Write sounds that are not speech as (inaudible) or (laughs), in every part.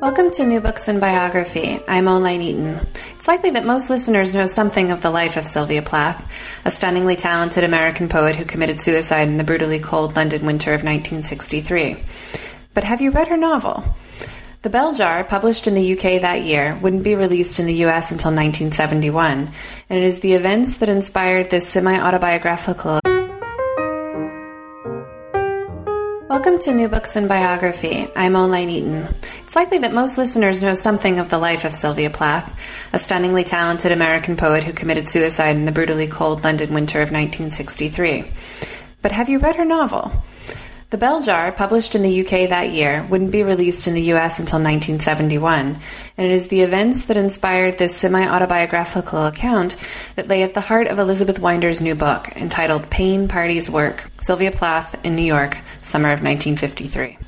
Welcome to New Books and Biography. I'm Oline Eaton. It's likely that most listeners know something of the life of Sylvia Plath, a stunningly talented American poet who committed suicide in the brutally cold London winter of 1963. But have you read her novel? The Bell Jar, published in the UK that year, wouldn't be released in the US until 1971, and it is the events that inspired this semi autobiographical Welcome to New Books and Biography. I'm Oline Eaton. It's likely that most listeners know something of the life of Sylvia Plath, a stunningly talented American poet who committed suicide in the brutally cold London winter of 1963. But have you read her novel? The Bell Jar, published in the UK that year, wouldn't be released in the US until 1971, and it is the events that inspired this semi autobiographical account that lay at the heart of Elizabeth Winder's new book, entitled Pain Parties Work Sylvia Plath in New York, summer of 1953.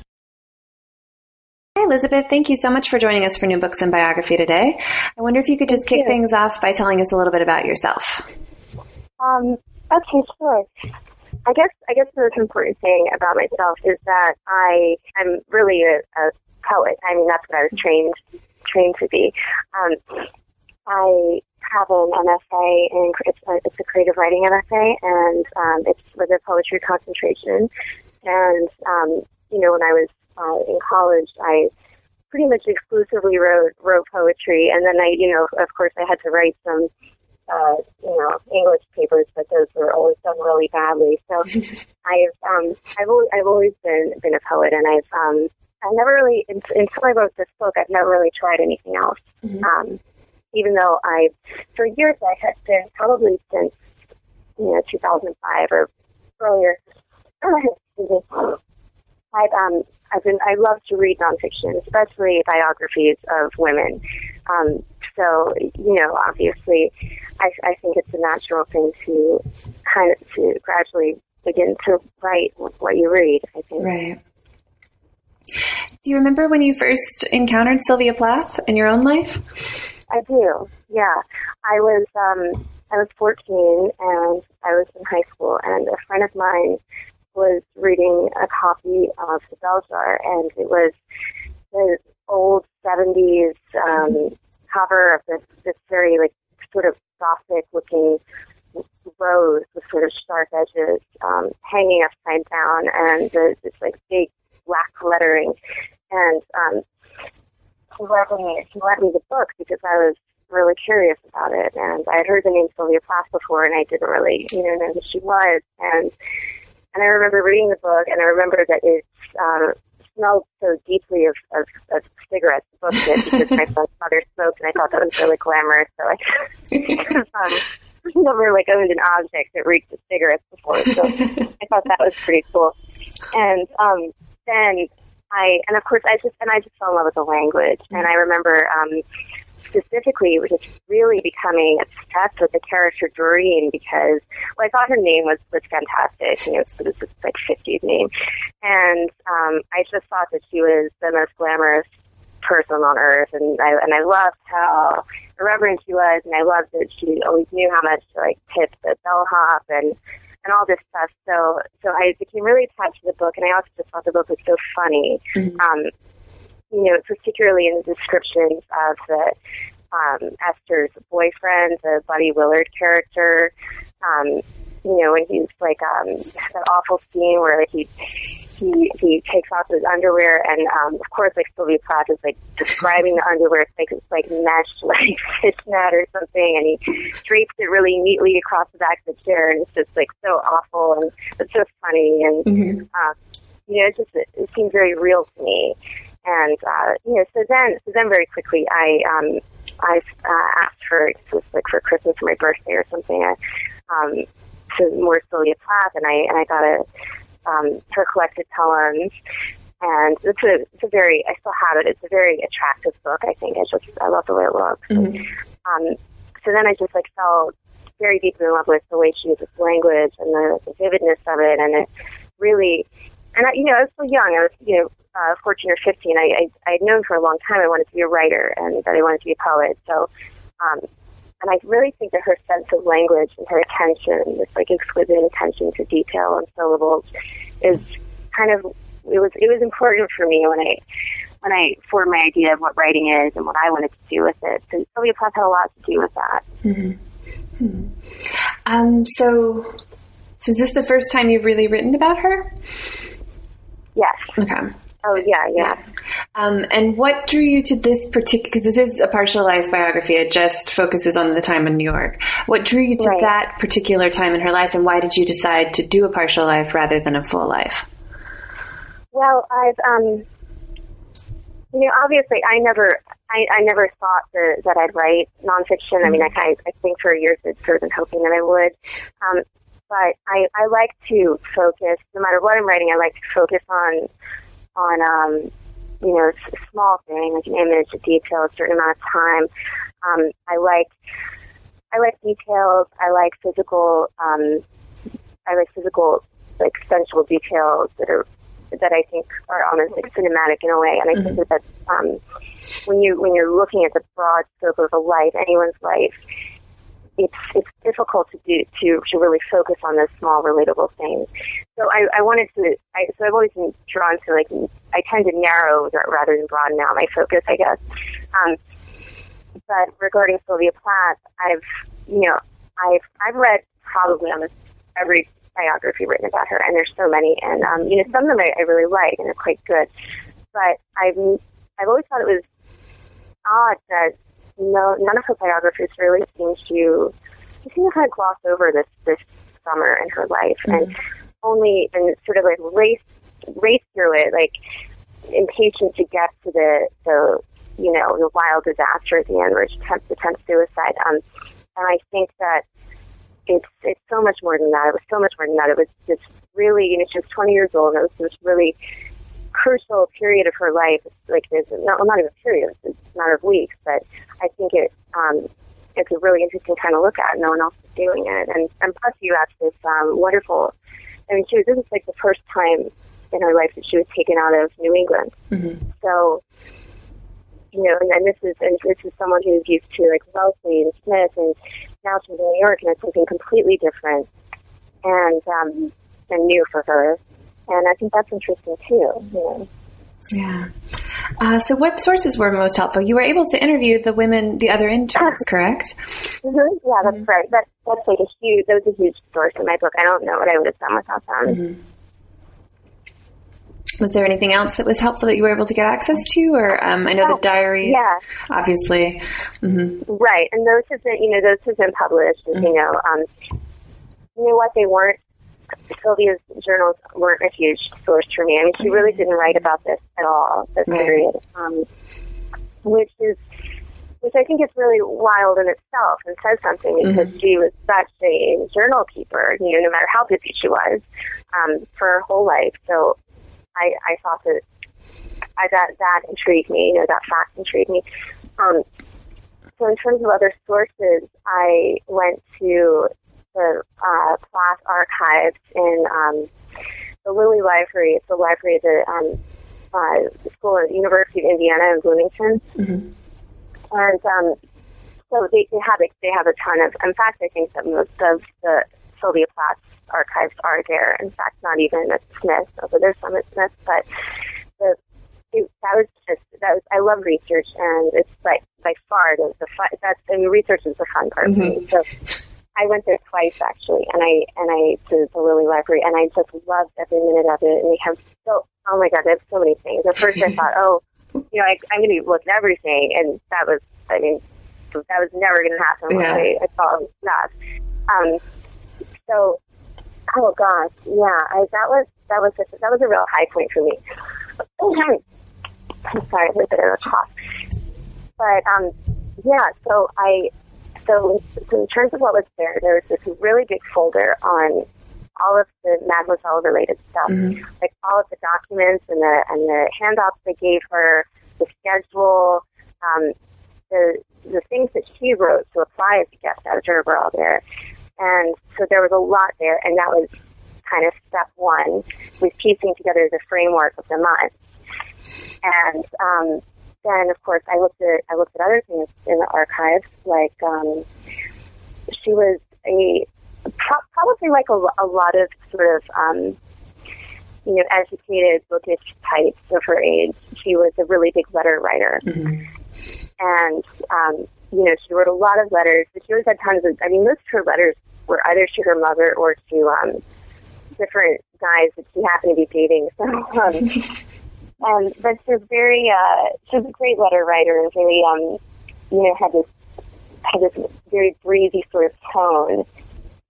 Hi, Elizabeth. Thank you so much for joining us for New Books and Biography today. I wonder if you could just Thank kick you. things off by telling us a little bit about yourself. Um, okay, sure. I guess I guess the most important thing about myself is that I I'm really a, a poet. I mean, that's what I was trained trained to be. Um, I have an MFA in it's a, it's a creative writing MFA, and um, it's with a poetry concentration. And um, you know, when I was uh, in college, I pretty much exclusively wrote wrote poetry, and then I, you know, of course, I had to write some uh, you know, English papers, but those were always done really badly. So (laughs) I've um, I've always, I've always been been a poet, and I've um, I never really until I wrote this book, I've never really tried anything else. Um, even though I, for years, I had been probably since you know 2005 or earlier. I've um I've been I love to read nonfiction, especially biographies of women. Um, so you know, obviously, I, I think it's a natural thing to kind of to gradually begin to write what you read. I think. Right. Do you remember when you first encountered Sylvia Plath in your own life? I do. Yeah, I was um, I was 14 and I was in high school, and a friend of mine was reading a copy of The Bell Jar, and it was the old 70s um, cover of this this very like sort of gothic looking rose with sort of sharp edges um, hanging upside down, and the, this like big black lettering, and um, he led me he led me the book because I was really curious about it. And I had heard the name Sylvia Plath before and I didn't really you know know who she was. And and I remember reading the book and I remember that it um, smelled so deeply of, of, of cigarettes the book did because my (laughs) son's mother smoked and I thought that was really glamorous. So I (laughs) um, never like owned an object that reeked of cigarettes before. So I thought that was pretty cool. And um, then I and of course I just and I just fell in love with the language. And I remember um, specifically was just really becoming obsessed with the character Doreen because well I thought her name was was fantastic. You know it was this like 50s name. And um, I just thought that she was the most glamorous person on earth. And I and I loved how irreverent she was. And I loved that she always knew how much to like tip the bellhop and and all this stuff. So so I became really attached to the book, and I also just thought the book was so funny. Um, you know, particularly in the descriptions of the um, Esther's boyfriend, the Buddy Willard character. Um, you know, when he's like um, that awful scene where like he he he takes off his underwear, and um, of course, like Sylvia Plath is like describing the underwear. It's like it's like mesh, (laughs) like fishnet or something, and he drapes it really neatly across the back of the chair, and it's just like so awful, and it's so funny, and uh, you know, it just it, it seemed very real to me. And uh, you know, so then so then very quickly, I um, I uh, asked for it was like for Christmas or my birthday or something. I, um, to more Sylvia Plath, and I and I got a um, her collected poems, and it's a, it's a very, I still have it. It's a very attractive book. I think I just, I love the way it looks. Mm-hmm. Um, so then I just like fell very deeply in love with the way she uses language and the, the vividness of it, and it really, and I, you know, I was so young. I was, you know, uh, 14 or 15. I, I, I had known for a long time I wanted to be a writer and that I wanted to be a poet. So, um, and I really think that her sense of language and her attention, this like exquisite attention to detail and syllables, is kind of it was it was important for me when I when I formed my idea of what writing is and what I wanted to do with it. So Sylvia Plath had a lot to do with that. Mm-hmm. Mm-hmm. Um, so, so is this the first time you've really written about her? Yes. Okay. Oh yeah, yeah. Um, and what drew you to this particular? Because this is a partial life biography. It just focuses on the time in New York. What drew you to right. that particular time in her life, and why did you decide to do a partial life rather than a full life? Well, I've, um, you know, obviously, I never, I, I never thought that, that I'd write nonfiction. I mean, I, I, I think for years I'd sort of been hoping that I would. Um, but I, I like to focus, no matter what I'm writing, I like to focus on, on, um, you know, small thing like an image, a detail, a certain amount of time. Um, I like, I like details. I like physical, um, I like physical, like sensual details that are that I think are almost like cinematic in a way. And I mm-hmm. think that um, when you when you're looking at the broad scope of a life, anyone's life, it's it's difficult to do to to really focus on those small relatable things. So I, I wanted to. I, so I've always been drawn to like I tend to narrow rather than broaden out my focus, I guess. Um, but regarding Sylvia Plath, I've you know I've I've read probably almost every biography written about her, and there's so many. And um, you know, some of them I, I really like, and they're quite good. But I've I've always thought it was odd that no none of her biographers really seem to seem to kind of gloss over this this summer in her life, mm-hmm. and only and sort of like race race through it, like impatient to get to the the you know the wild disaster at the end, where she attempts attempt suicide. Um, and I think that it's it's so much more than that. It was so much more than that. It was just really, you know, she was 20 years old, and it was this really crucial period of her life. Like this, not, not even a period, it's a matter of weeks, but I think it um, it's a really interesting kind of look at. No one else is doing it, and and plus you have this um, wonderful. I mean, she was, this is like the first time in her life that she was taken out of New England. Mm-hmm. So you know, and, and this is and this is someone who's used to like Wellesley and Smith and now she's in New York and it's something completely different and um, and new for her. And I think that's interesting too. You know? Yeah. Uh, so, what sources were most helpful? You were able to interview the women, the other interns, (laughs) correct? Mm-hmm. Yeah, that's mm-hmm. right. That, that's like a huge. That was a huge source in my book. I don't know what I would have done without them. Mm-hmm. Was there anything else that was helpful that you were able to get access to? Or um, I know oh, the diaries, yeah. obviously. Mm-hmm. Right, and those have been, you know, those have been published. Mm-hmm. You know, um, you know what? They weren't. Sylvia's journals weren't a huge source for me. I mean, she really mm-hmm. didn't write about this at all. This right. period, um, which is which I think is really wild in itself and says something because mm-hmm. she was such a journal keeper, you know, no matter how busy she was, um, for her whole life. So I, I thought that I that that intrigued me. You know, that fact intrigued me. Um, so in terms of other sources, I went to the uh, Plath archives in um, the Lilly Library. It's the library of the um, uh, school of the University of Indiana in Bloomington. Mm-hmm. And um, so they, they have a, they have a ton of. In fact, I think that most of the Sylvia Plath archives are there. In fact, not even at Smith, although there's some at Smith, but the it, that was just that was I love research and it's like by far the, the fun that's I mean research is the fun part mm-hmm. So I went there twice actually and I and I to the Lilly Library and I just loved every minute of it and they have so oh my god they have so many things. At first I (laughs) thought oh you know I, I'm going to look at everything and that was I mean that was never going to happen. Yeah. I, I thought that. Um, so Oh gosh, yeah, I, that was that was that was a real high point for me. (clears throat) I'm sorry, I'm a bit of a cough, but um, yeah. So I, so, so in terms of what was there, there was this really big folder on all of the Mademoiselle related stuff, mm-hmm. like all of the documents and the and the handouts they gave her, the schedule, um, the the things that she wrote to apply as a guest editor were all there, and so there was a lot there, and that was kind of step one, was piecing together the framework of the month, and um, then of course I looked at I looked at other things in the archives, like um, she was a probably like a, a lot of sort of um, you know educated bookish types of her age. She was a really big letter writer, mm-hmm. and um, you know she wrote a lot of letters. But she always had tons of. I mean, most of her letters were either to her mother or to um, different guys that she happened to be dating. So. (laughs) Um, but she's very, uh, she was a great letter writer and very, um, you know, had this, had this very breezy sort of tone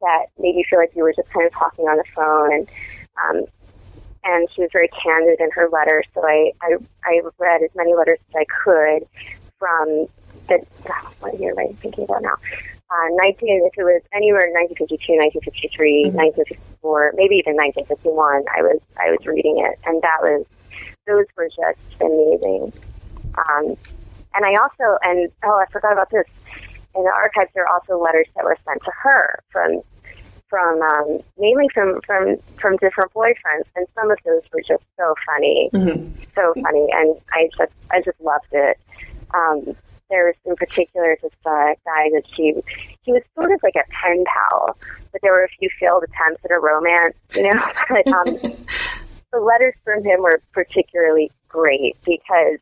that made you feel like you were just kind of talking on the phone and um, and she was very candid in her letters. So I, I I read as many letters as I could from the what year am I thinking about now? Uh, 19, if it was anywhere in 1952, 1953, mm-hmm. 1954, maybe even 1951, I was I was reading it, and that was those were just amazing. Um, and I also and oh, I forgot about this. In the archives, there are also letters that were sent to her from from um, mainly from from from different boyfriends, and some of those were just so funny, mm-hmm. so funny, and I just I just loved it. Um, there was in particular this uh, guy that she he was sort of like a pen pal, but there were a few failed attempts at a romance, you know. (laughs) but um, (laughs) the letters from him were particularly great because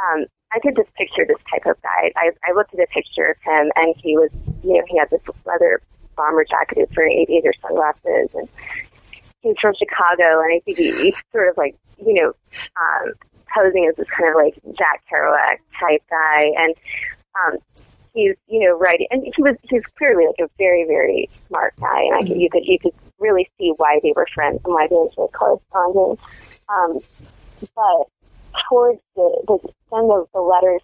um, I could just picture this type of guy. I, I looked at a picture of him, and he was, you know, he had this leather bomber jacket for aviator sunglasses, and he's from Chicago, and I think he, he's sort of like, you know, um, posing as this kind of like Jack Kerouac type guy, and um, he's, you know, writing, and he was, he's clearly like a very, very smart guy, and I could, you could, you could really see why they were friends and why they enjoyed corresponding. Um, but towards the, the end of the letters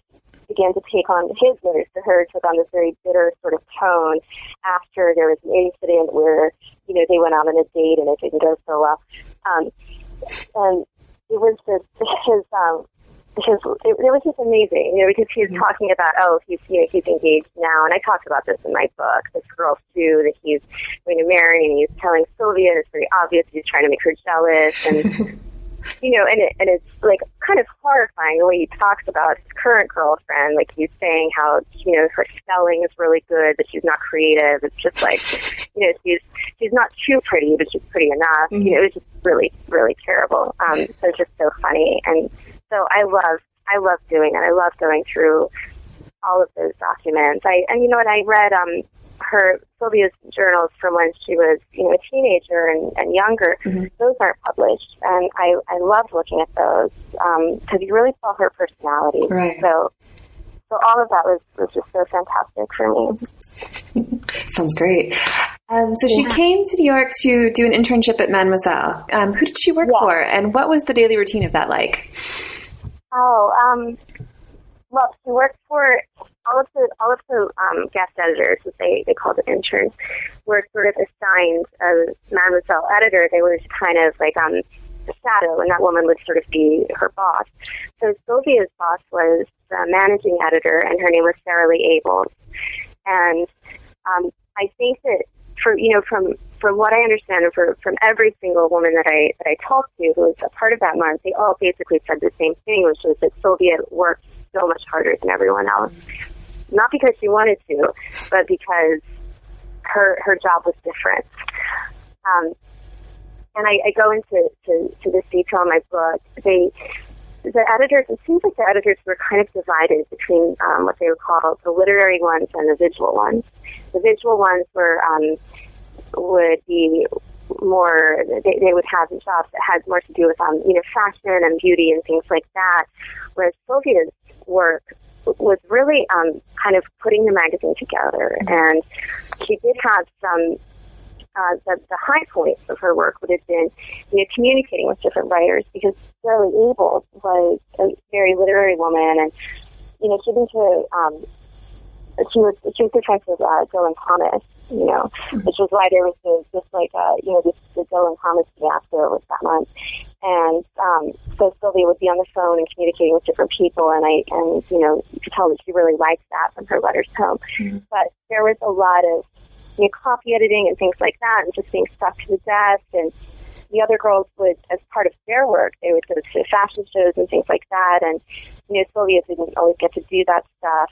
began to take on his letters to her took on this very bitter sort of tone after there was an incident where you know they went out on a date and it didn't go so well um, and it was just (laughs) his um his it, it was just amazing you know because he's mm-hmm. talking about oh he's you know he's engaged now and I talked about this in my book this girl Sue that he's going to marry and he's telling Sylvia it's very obvious he's trying to make her jealous and (laughs) you know, and it, and it's like kind of horrifying the way he talks about his current girlfriend. Like he's saying how you know her spelling is really good, but she's not creative. It's just like you know she's she's not too pretty, but she's pretty enough. Mm-hmm. You know, it's just really really terrible. Um, so it's just so funny, and so I love I love doing it. I love going through all of those documents. I and you know, and I read um her Sylvia's journals from when she was, you know, a teenager and, and younger, mm-hmm. those aren't published, and I I loved looking at those because um, you really saw her personality. Right. So so all of that was was just so fantastic for me. (laughs) Sounds great. Um, so she came to New York to do an internship at Mademoiselle. Um, who did she work yeah. for, and what was the daily routine of that like? Oh, um, well, she worked for all of the all of the um, guest editors, as they they called it interns, were sort of assigned a Mademoiselle editor. They were just kind of like um the shadow, and that woman would sort of be her boss. So Sylvia's boss was the managing editor, and her name was Cyrilly Abels. And um, I think that for you know from from what I understand, and for, from every single woman that I that I talked to who was a part of that month, they all basically said the same thing, which was that Sylvia worked so much harder than everyone else not because she wanted to, but because her her job was different. Um, and I, I go into to, to this detail in my book. They the editors. It seems like the editors were kind of divided between um, what they would call the literary ones and the visual ones. The visual ones were um, would be more they, they would have jobs that had more to do with um, you know fashion and beauty and things like that whereas Sylvia's work was really um, kind of putting the magazine together. And she did have some. Uh, the, the high points of her work would have been, you know, communicating with different writers because Cyrilly Abel was a very literary woman, and you know, she didn't um, she was she was good friends with uh, Dylan Thomas, you know, mm-hmm. which was why there was this, this like uh, you know this the Dylan Thomas disaster with that month, and um, so Sylvia would be on the phone and communicating with different people, and I and you know you could tell that she really liked that from her letters home, mm-hmm. but there was a lot of you know, copy editing and things like that, and just being stuck to the desk and the other girls would, as part of their work, they would go to fashion shows and things like that. And, you know, Sylvia didn't always get to do that stuff.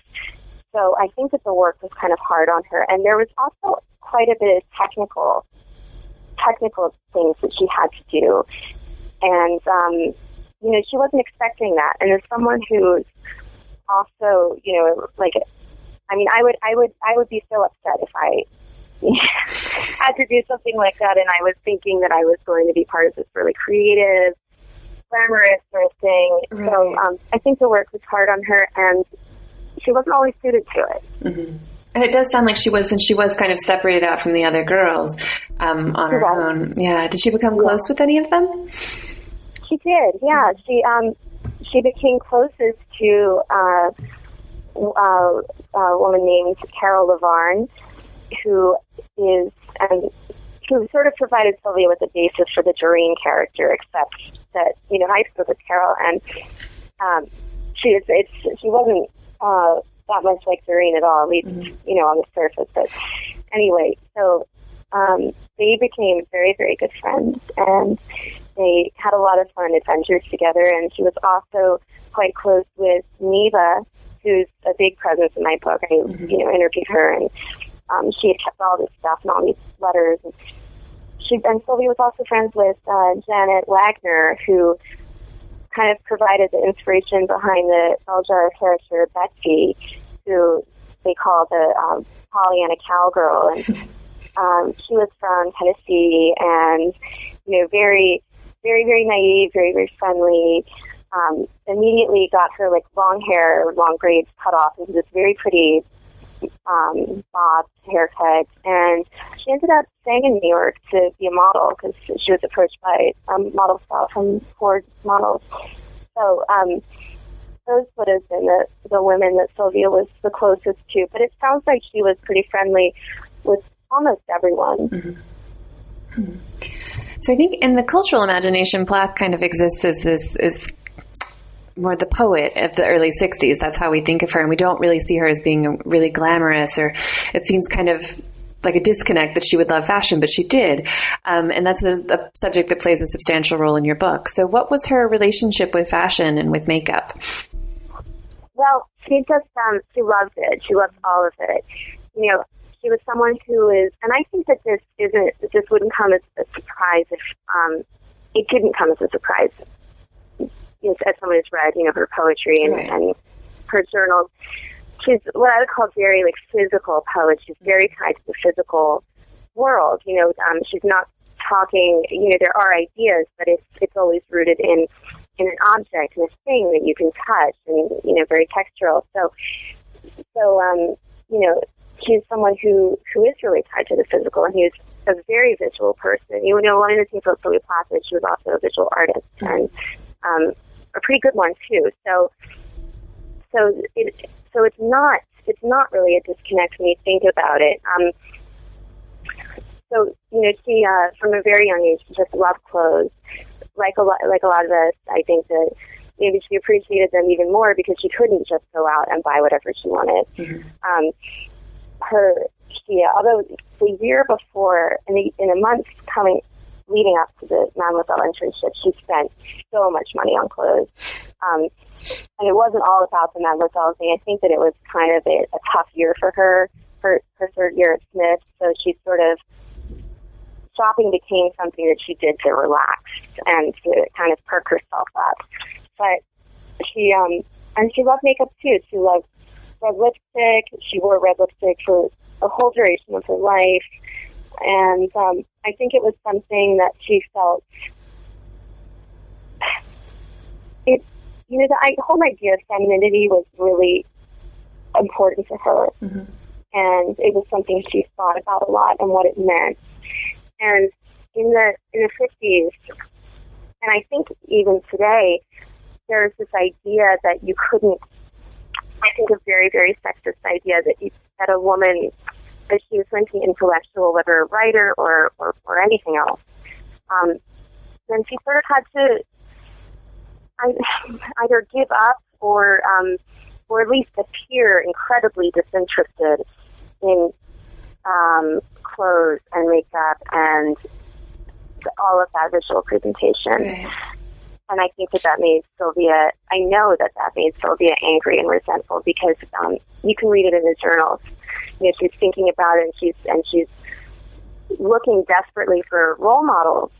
So I think that the work was kind of hard on her. And there was also quite a bit of technical, technical things that she had to do. And, um, you know, she wasn't expecting that. And as someone who's also, you know, like, I mean, I would, I would, I would be so upset if I (laughs) had to do something like that, and I was thinking that I was going to be part of this really creative, glamorous sort of thing. Right. So um, I think the work was hard on her, and she wasn't always suited to it. Mm-hmm. And it does sound like she was, and she was kind of separated out from the other girls um, on she her was. own. Yeah. Did she become close yeah. with any of them? She did. Yeah. She um, she became closest to uh, uh, a woman named Carol LeVarn, who is and who sort of provided Sylvia with a basis for the Doreen character, except that you know I spoke with Carol and um, she was it's she wasn't uh, that much like Doreen at all, at least mm-hmm. you know on the surface. But anyway, so um, they became very very good friends and they had a lot of fun adventures together. And she was also quite close with Neva, who's a big presence in my book. I mm-hmm. you know interviewed her and um, she had kept all this stuff and all these letters. And she and Sylvia was also friends with uh, Janet Wagner, who kind of provided the inspiration behind the Bell character Betsy, who they call the um, Pollyanna cowgirl, and (laughs) um, she was from Tennessee, and you know, very, very, very naive, very, very friendly. Um, immediately got her like long hair, long braids cut off into this very pretty um, bob haircut, and she ended up staying in New York to be a model because she was approached by a model style from Ford Models. So um, those would have been the, the women that Sylvia was the closest to. But it sounds like she was pretty friendly with almost everyone. Mm-hmm. So I think in the cultural imagination, Plath kind of exists as this is more the poet of the early 60s. That's how we think of her. And we don't really see her as being really glamorous, or it seems kind of like a disconnect that she would love fashion, but she did. Um, and that's a, a, subject that plays a substantial role in your book. So, what was her relationship with fashion and with makeup? Well, she just, um, she loved it. She loved all of it. You know, she was someone who is, and I think that this isn't, this wouldn't come as a surprise if, um, it didn't come as a surprise you know, as someone who's read, you know, her poetry and, right. and her journals, she's what I would call very like physical poet. She's very tied to the physical world. You know, um, she's not talking. You know, there are ideas, but it's it's always rooted in in an object and a thing that you can touch, and you know, very textural. So, so um, you know, she's someone who who is really tied to the physical, and he's a very visual person. You know, one of the things about Sylvia Plath is she was also a visual artist, mm-hmm. and um, a pretty good one too. So, so it, so it's not it's not really a disconnect when you think about it. Um, so you know, she uh, from a very young age she just loved clothes. Like a lot, like a lot of us, I think that maybe she appreciated them even more because she couldn't just go out and buy whatever she wanted. Mm-hmm. Um, her, she, although the year before, in, the, in a month coming leading up to the Mademoiselle internship, she spent so much money on clothes. Um, and it wasn't all about the Mademoiselle thing. I think that it was kind of a, a tough year for her, her, her third year at Smith. So she sort of, shopping became something that she did to relax and to kind of perk herself up. But she, um, and she loved makeup too. She loved red lipstick. She wore red lipstick for the whole duration of her life. And um, I think it was something that she felt it, you know, the whole idea of femininity was really important to her. Mm-hmm. And it was something she thought about a lot and what it meant. And in the in the fifties, and I think even today, there's this idea that you couldn't. I think a very very sexist idea that you that a woman, if she was going to be intellectual, whether a writer or, or, or anything else, um, then she sort of had to (laughs) either give up or um, or at least appear incredibly disinterested in um, clothes and makeup and all of that visual presentation. Right. And I think that that made Sylvia, I know that that made Sylvia angry and resentful because um, you can read it in the journals. You know, she's thinking about it and she's, and she's looking desperately for role models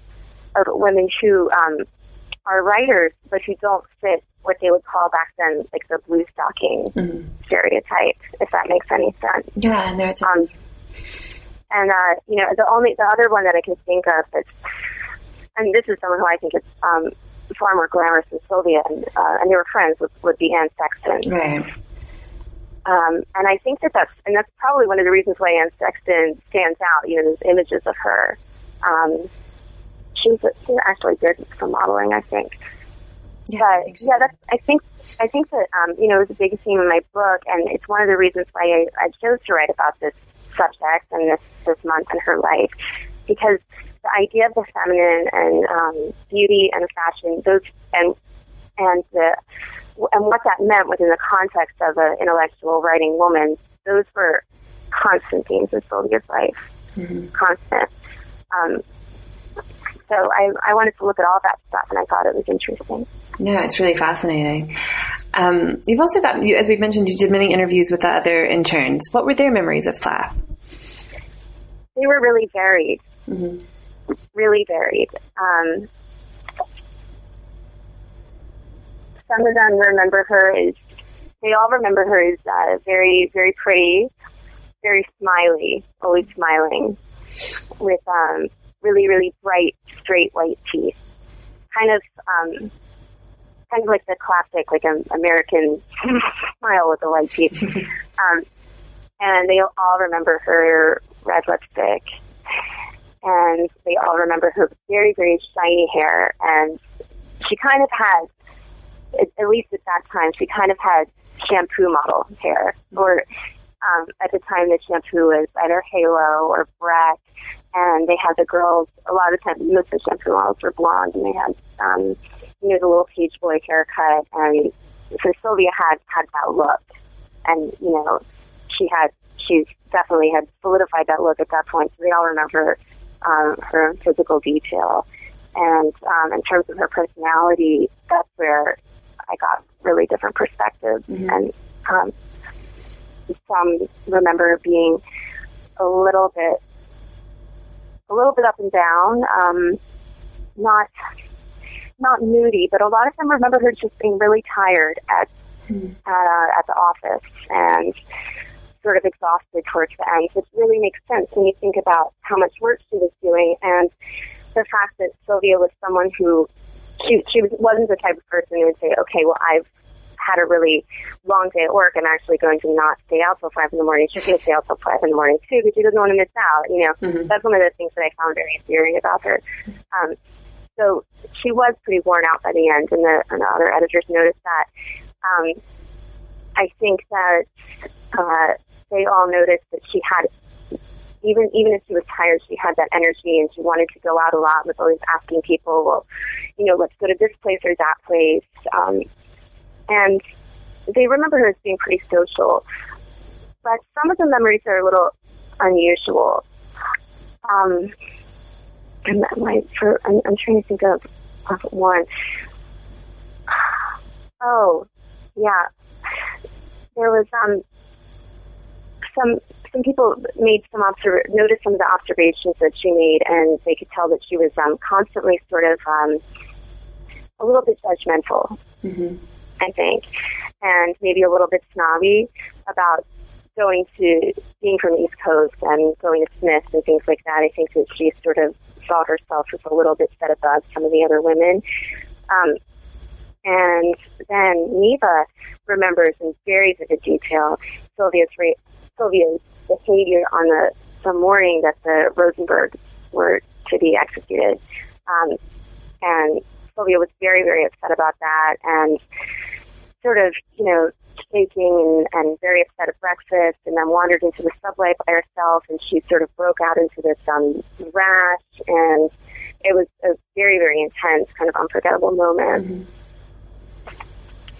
of women who um, are writers but who don't fit what they would call back then like the blue stocking Mhm. stereotype, if that makes any sense. Yeah, no, it's Um, and uh, you know, the only the other one that I can think of is, and this is someone who I think is um, far more glamorous than Sylvia, and, uh, and they were friends would, would be Anne Sexton. right. Um, and I think that that's and that's probably one of the reasons why Anne Sexton stands out. You know, there's images of her. Um, she's she's actually good for modeling, I think. Yeah, I think so. yeah, that's I think I think that um, you know it was a big theme in my book, and it's one of the reasons why I, I chose to write about this subject and this this month in her life, because the idea of the feminine and um, beauty and fashion, those and and the and what that meant within the context of an intellectual writing woman, those were constant themes in Sylvia's life, Mhm. constant. Um, so I, I wanted to look at all that stuff, and I thought it was interesting. No, it's really fascinating. Um, you've also got, as we mentioned, you did many interviews with the other interns. What were their memories of Plath? They were really varied, Mhm. really varied. Um, some of them remember her as, they all remember her as uh, very, very pretty, very smiley, always smiling, with um, really, really bright, straight white teeth. Kind of, um, kind of like the classic, like an American (laughs) smile with the white teeth. (laughs) um, and they all remember her red lipstick, and they all remember her very, very shiny hair, and she kind of had, at, at least at that time, she kind of had shampoo model hair, or um, at the time the shampoo was either Halo or Breck, and they had the girls, a lot of times, most of the shampoo models were blonde, and they had, um, you know, the little page boy haircut, and so Sylvia had, had that look, and, you know, she had, she definitely had solidified that look at that point, so they all remember um, her physical detail. And um, in terms of her personality, that's where I got really different perspectives. Mhm. And um, some remember being a little bit, a little bit up and down, um, not not moody, but a lot of them remember her just being really tired at Mhm. uh, at the office and sort of exhausted towards the end, which really makes sense when you think about how much work she was doing and the fact that Sylvia was someone who she she was, wasn't the type of person who would say, okay, well I've had a really long day at work. I'm actually going to not stay out till five in the morning. She's going to stay out till five in the morning too because she doesn't want to miss out. You know, Mhm. that's one of the things that I found very endearing about her. Um, so she was pretty worn out by the end, and the, and the other editors noticed that. Um, I think that uh, they all noticed that she had, even even if she was tired, she had that energy, and she wanted to go out a lot. Was always asking people, well, you know, let's go to this place or that place. Um, and they remember her as being pretty social, but some of the memories are a little unusual. Um, and that might for I'm, I'm trying to think of, of one. (sighs) Oh, yeah. There was um some some people made some observ- noticed some of the observations that she made, and they could tell that she was um, constantly sort of um, a little bit judgmental. Mhm. I think, and maybe a little bit snobby about going to being from the East Coast and going to Smith and things like that. I think that she sort of saw herself as a little bit set above some of the other women. Um, and then Neva remembers in very vivid detail Sylvia's ra- Sylvia's behavior on the, the morning that the Rosenbergs were to be executed. Um, and Sylvia was very, very upset about that and sort of, you know, shaking and, and very upset at breakfast, and then wandered into the subway by herself, and she sort of broke out into this um, rash, and it was a very, very intense, kind of unforgettable moment.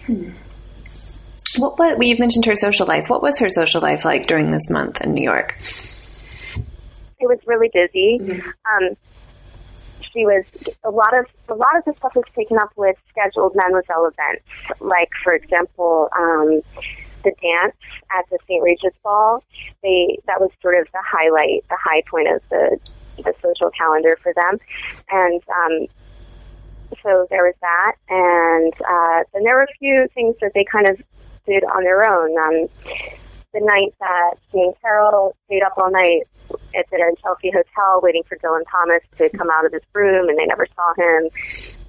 Mm-hmm. Hmm. What, what, you've mentioned her social life. What was her social life like during this month in New York? It was really busy. Mm-hmm. Um, she was a lot of a lot of the stuff was taken up with scheduled Mademoiselle events, like for example, um, the dance at the St. Regis Ball. They that was sort of the highlight, the high point of the the social calendar for them, and um, so there was that, and uh, then there were a few things that they kind of did on their own. Um, the night that she and Carol stayed up all night at the Chelsea Hotel waiting for Dylan Thomas to come out of his room, and they never saw him.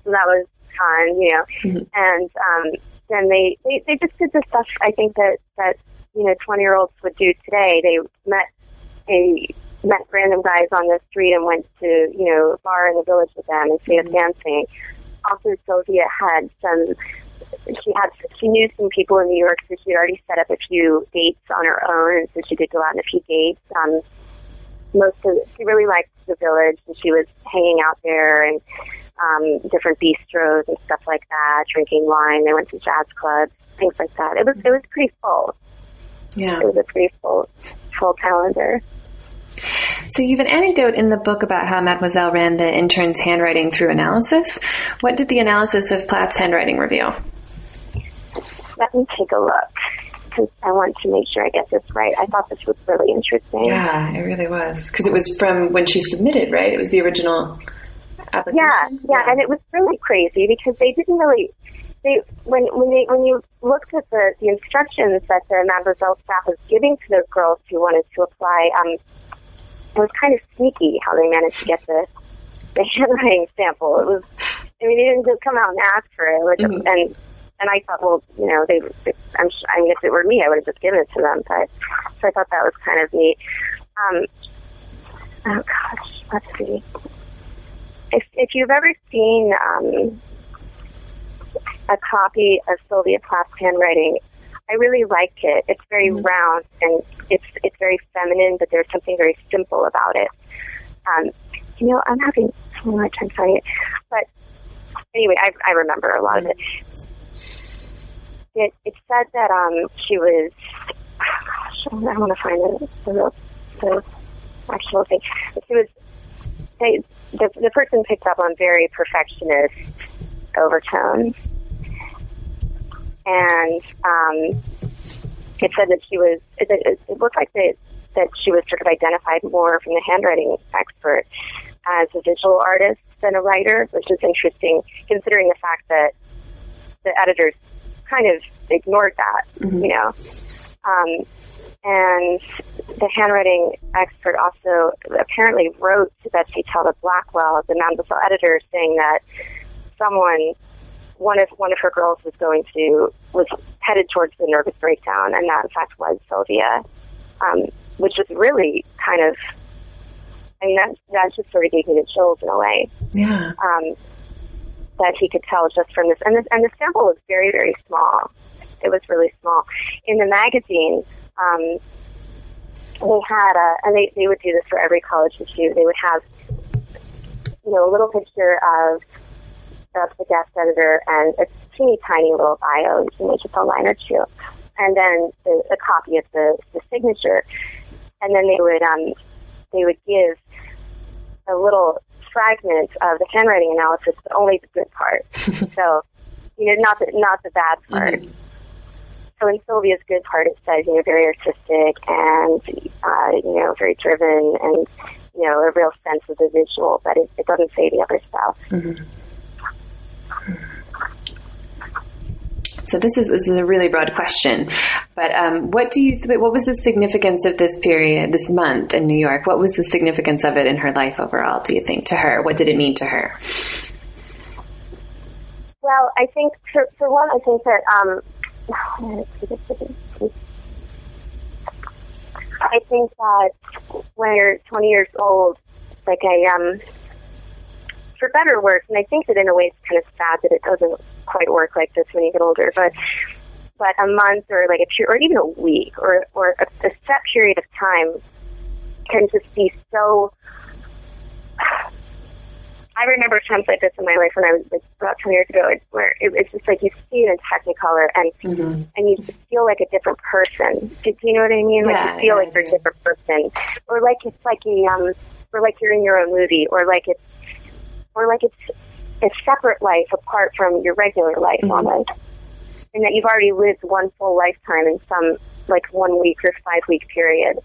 So that was fun, you know. Mm-hmm. And um, then they, they they just did the stuff I think that that you know twenty year olds would do today. They met a met random guys on the street and went to you know a bar in the village with them and stayed mm-hmm. up dancing. Also, Sylvia had some she had she knew some people in New York, so she had already set up a few dates on her own, and so she did go out on a few dates. Um, most of she really liked the village, and she was hanging out there and um, different bistros and stuff like that, drinking wine. They went to jazz clubs, things like that. It was it was pretty full. Yeah, it was a pretty full full calendar. So you have an anecdote in the book about how Mademoiselle ran the intern's handwriting through analysis. What did the analysis of Plath's handwriting reveal? Let me take a look because I want to make sure I get this right. I thought this was really interesting. Yeah, it really was because it was from when she submitted, right? It was the original application. Yeah, yeah, yeah, and it was really crazy because they didn't really. They when when they when you looked at the the instructions that the Mademoiselle staff was giving to the girls who wanted to apply, um, it was kind of sneaky how they managed to get the (laughs) the handwriting sample. It was, I mean, they didn't just come out and ask for it, which, mm-hmm. and and I thought, well, you know, they, I'm, I mean, if it were me, I would have just given it to them. But so I thought that was kind of neat. Um, oh gosh, let's see. If if you've ever seen um, a copy of Sylvia Plath's handwriting, I really like it. It's very mm-hmm. round and it's it's very feminine, but there's something very simple about it. Um, you know, I'm having so much time finding it, but anyway, I, I remember a lot of it. It it said that um she was. (sighs) gosh, I want to find the the, the actual thing. She was. They, the the person picked up on very perfectionist overtones and um, it said that she was. It, it, it looked like that that she was sort of identified more from the handwriting expert as a visual artist than a writer, which is interesting considering the fact that the editors kind of ignored that, mm-hmm. you know. Um, and the handwriting expert also apparently wrote to Betsy Talbot Blackwell, the Mademoiselle editor, saying that someone one of one of her girls was going to was headed towards the nervous breakdown, and that in fact was Sylvia, um, which was really kind of. I mean, that that just sort of gave me the chills in a way. Yeah. Um, that he could tell just from this, and this, and the sample was very, very small. It was really small. In the magazine, um, they had a, and they, they would do this for every college issue. They would have, you know, a little picture of of the guest editor and a teeny tiny little bio, you can just a line or two, and then the, a copy of the, the signature, and then they would um, they would give a little fragment of the handwriting analysis, but only the good part. (laughs) so, you know, not the not the bad part. Mm-hmm. So in Sylvia's good part, it says, you know, very artistic and, uh, you know, very driven and, you know, a real sense of the visual, but it, it doesn't say the other stuff. Mm-hmm. So this is this is a really broad question, but um, what do you th- what was the significance of this period, this month in New York? What was the significance of it in her life overall? Do you think to her? What did it mean to her? Well, I think for, for one, I think that um, I think that when you're 20 years old, like I um for better or worse, and I think that in a way it's kind of sad that it doesn't quite work like this when you get older, but but a month or like a or even a week or or a, a set period of time can just be so. (sighs) I remember times like this in my life when I was like about ten years ago, where it, it's just like you see it in Technicolor and Mm-hmm. and you just feel like a different person. Do, do you know what I mean? Like Yeah, you feel yeah, like you're a different person, or like it's like a um, or like you're in your own movie, or like it's or like it's a separate life apart from your regular life Mm-hmm. almost, and that you've already lived one full lifetime in some like one week or five week period.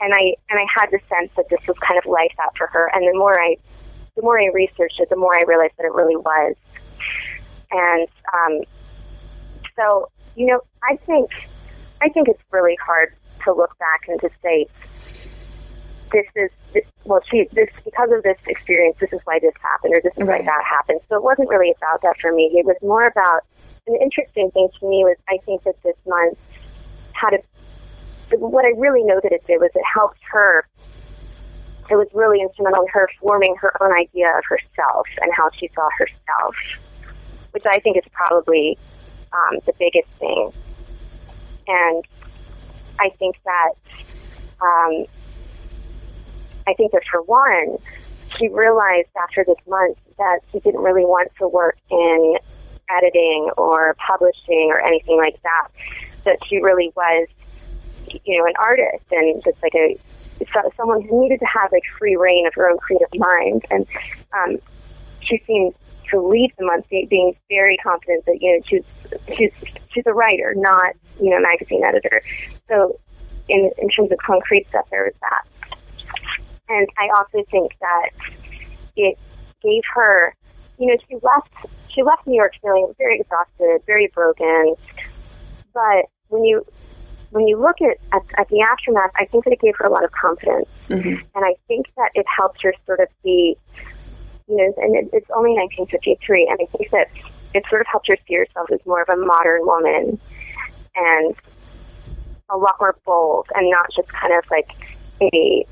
And I and I had the sense that this was kind of like that for her. And the more I the more I researched it, the more I realized that it really was. And um, so, you know, I think I think it's really hard to look back and to say this is this, well, she this because of this experience, this is why this happened, or this is why that happened. So it wasn't really about that for me. It was more about an interesting thing to me was I think that this month had a what I really know that it did was it helped her. It was really instrumental in her forming her own idea of herself and how she saw herself, which I think is probably um, the biggest thing. And I think that um, I think that for one, she realized after this month that she didn't really want to work in editing or publishing or anything like that. That she really was, you know, an artist and just like a so- someone who needed to have like free rein of her own creative mind. And um, she seemed to leave the month being very confident that you know she's she's she's a writer, not you know magazine editor. So in in terms of concrete stuff, there was that. And I also think that it gave her, you know, she left she left New York feeling very exhausted, very broken. But when you when you look at, at, at the aftermath, I think that it gave her a lot of confidence, Mhm. and I think that it helped her sort of be, you know, and it, it's only 1953, and I think that it sort of helped her see herself as more of a modern woman, and a lot more bold, and not just kind of like a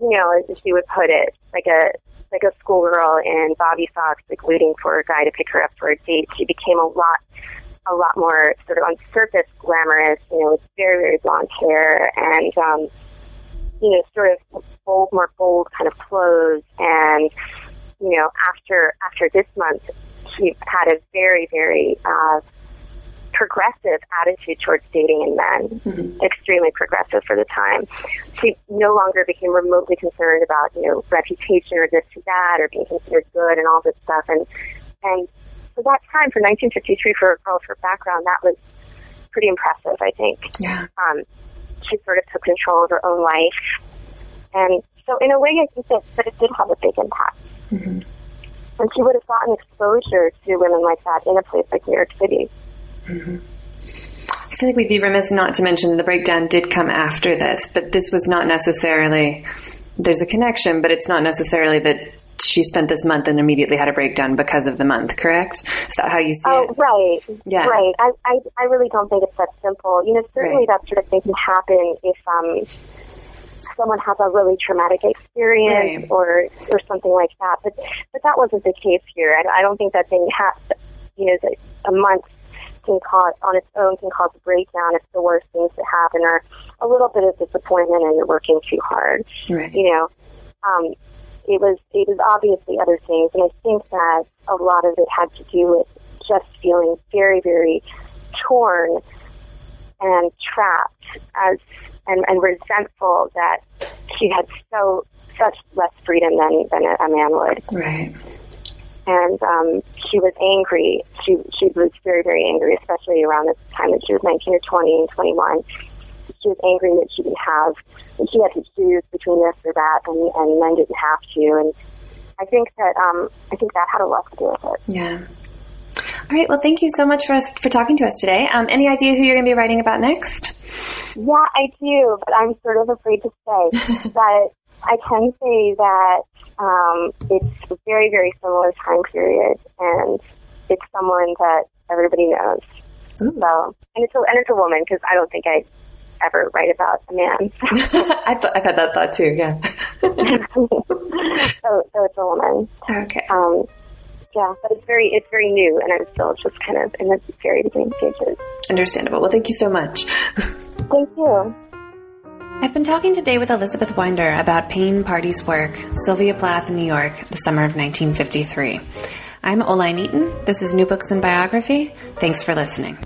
you know, as she would put it, like a like a schoolgirl in Bobby socks, like waiting for a guy to pick her up for a date. She became a lot, a lot more sort of on surface glamorous. You know, with very very blonde hair and um, you know, sort of bold, more bold kind of clothes. And you know, after after this month, she had a very very uh, progressive attitude towards dating and men, extremely progressive for the time. She no longer became remotely concerned about, you know, reputation or this or that or being considered good and all this stuff. And, and so that time for 1953 for a girl of her background, that was pretty impressive, I think. Yeah. Um, she sort of took control of her own life. And so in a way, I think that, that it did have a big impact. And she would have gotten exposure to women like that in a place like New York City. I feel like we'd be remiss not to mention that the breakdown did come after this, but this was not necessarily. There's a connection, but it's not necessarily that she spent this month and immediately had a breakdown because of the month. Correct? Is that how you see it? Oh, it? right. Yeah. Right. I, I, I really don't think it's that simple. You know, certainly Right. that sort of thing can happen if um, someone has a really traumatic experience Right. or or something like that. But but that wasn't the case here. I, I don't think that thing has. You know, a month can cause on its own can cause a breakdown if the worst things that happen are a little bit of disappointment and you're working too hard Right. you know, um, it was it was obviously other things, and I think that a lot of it had to do with just feeling very, very torn and trapped as and, and resentful that she had so such less freedom than than a, a man would, Right. And um, she was angry. She she was very, very angry, especially around the time that she was nineteen or twenty and twenty one she was angry that she didn't have, she had to choose between this or that, and, and men didn't have to. And I think that um, I think that had a lot to do with it. Yeah. All right. Well, thank you so much for us for talking to us today. Um, any idea who you're going to be writing about next? Yeah, I do, but I'm sort of afraid to say. (laughs) but I can say that um, it's a very, very similar time period, and it's someone that everybody knows. Ooh. So, and it's a, and it's a woman because I don't think I ever write about a man. (laughs) I've, th- I've had that thought too. Yeah. (laughs) so, so it's a woman. okay. Um, yeah, but it's very it's very new, and I'm still just kind of in the very beginning stages. Understandable. Well, thank you so much. Thank you. I've been talking today with Elizabeth Winder about Pain, Parties, Work, Sylvia Plath, in New York, the summer of 1953. I'm Oline Eaton. This is New Books in Biography. Thanks for listening.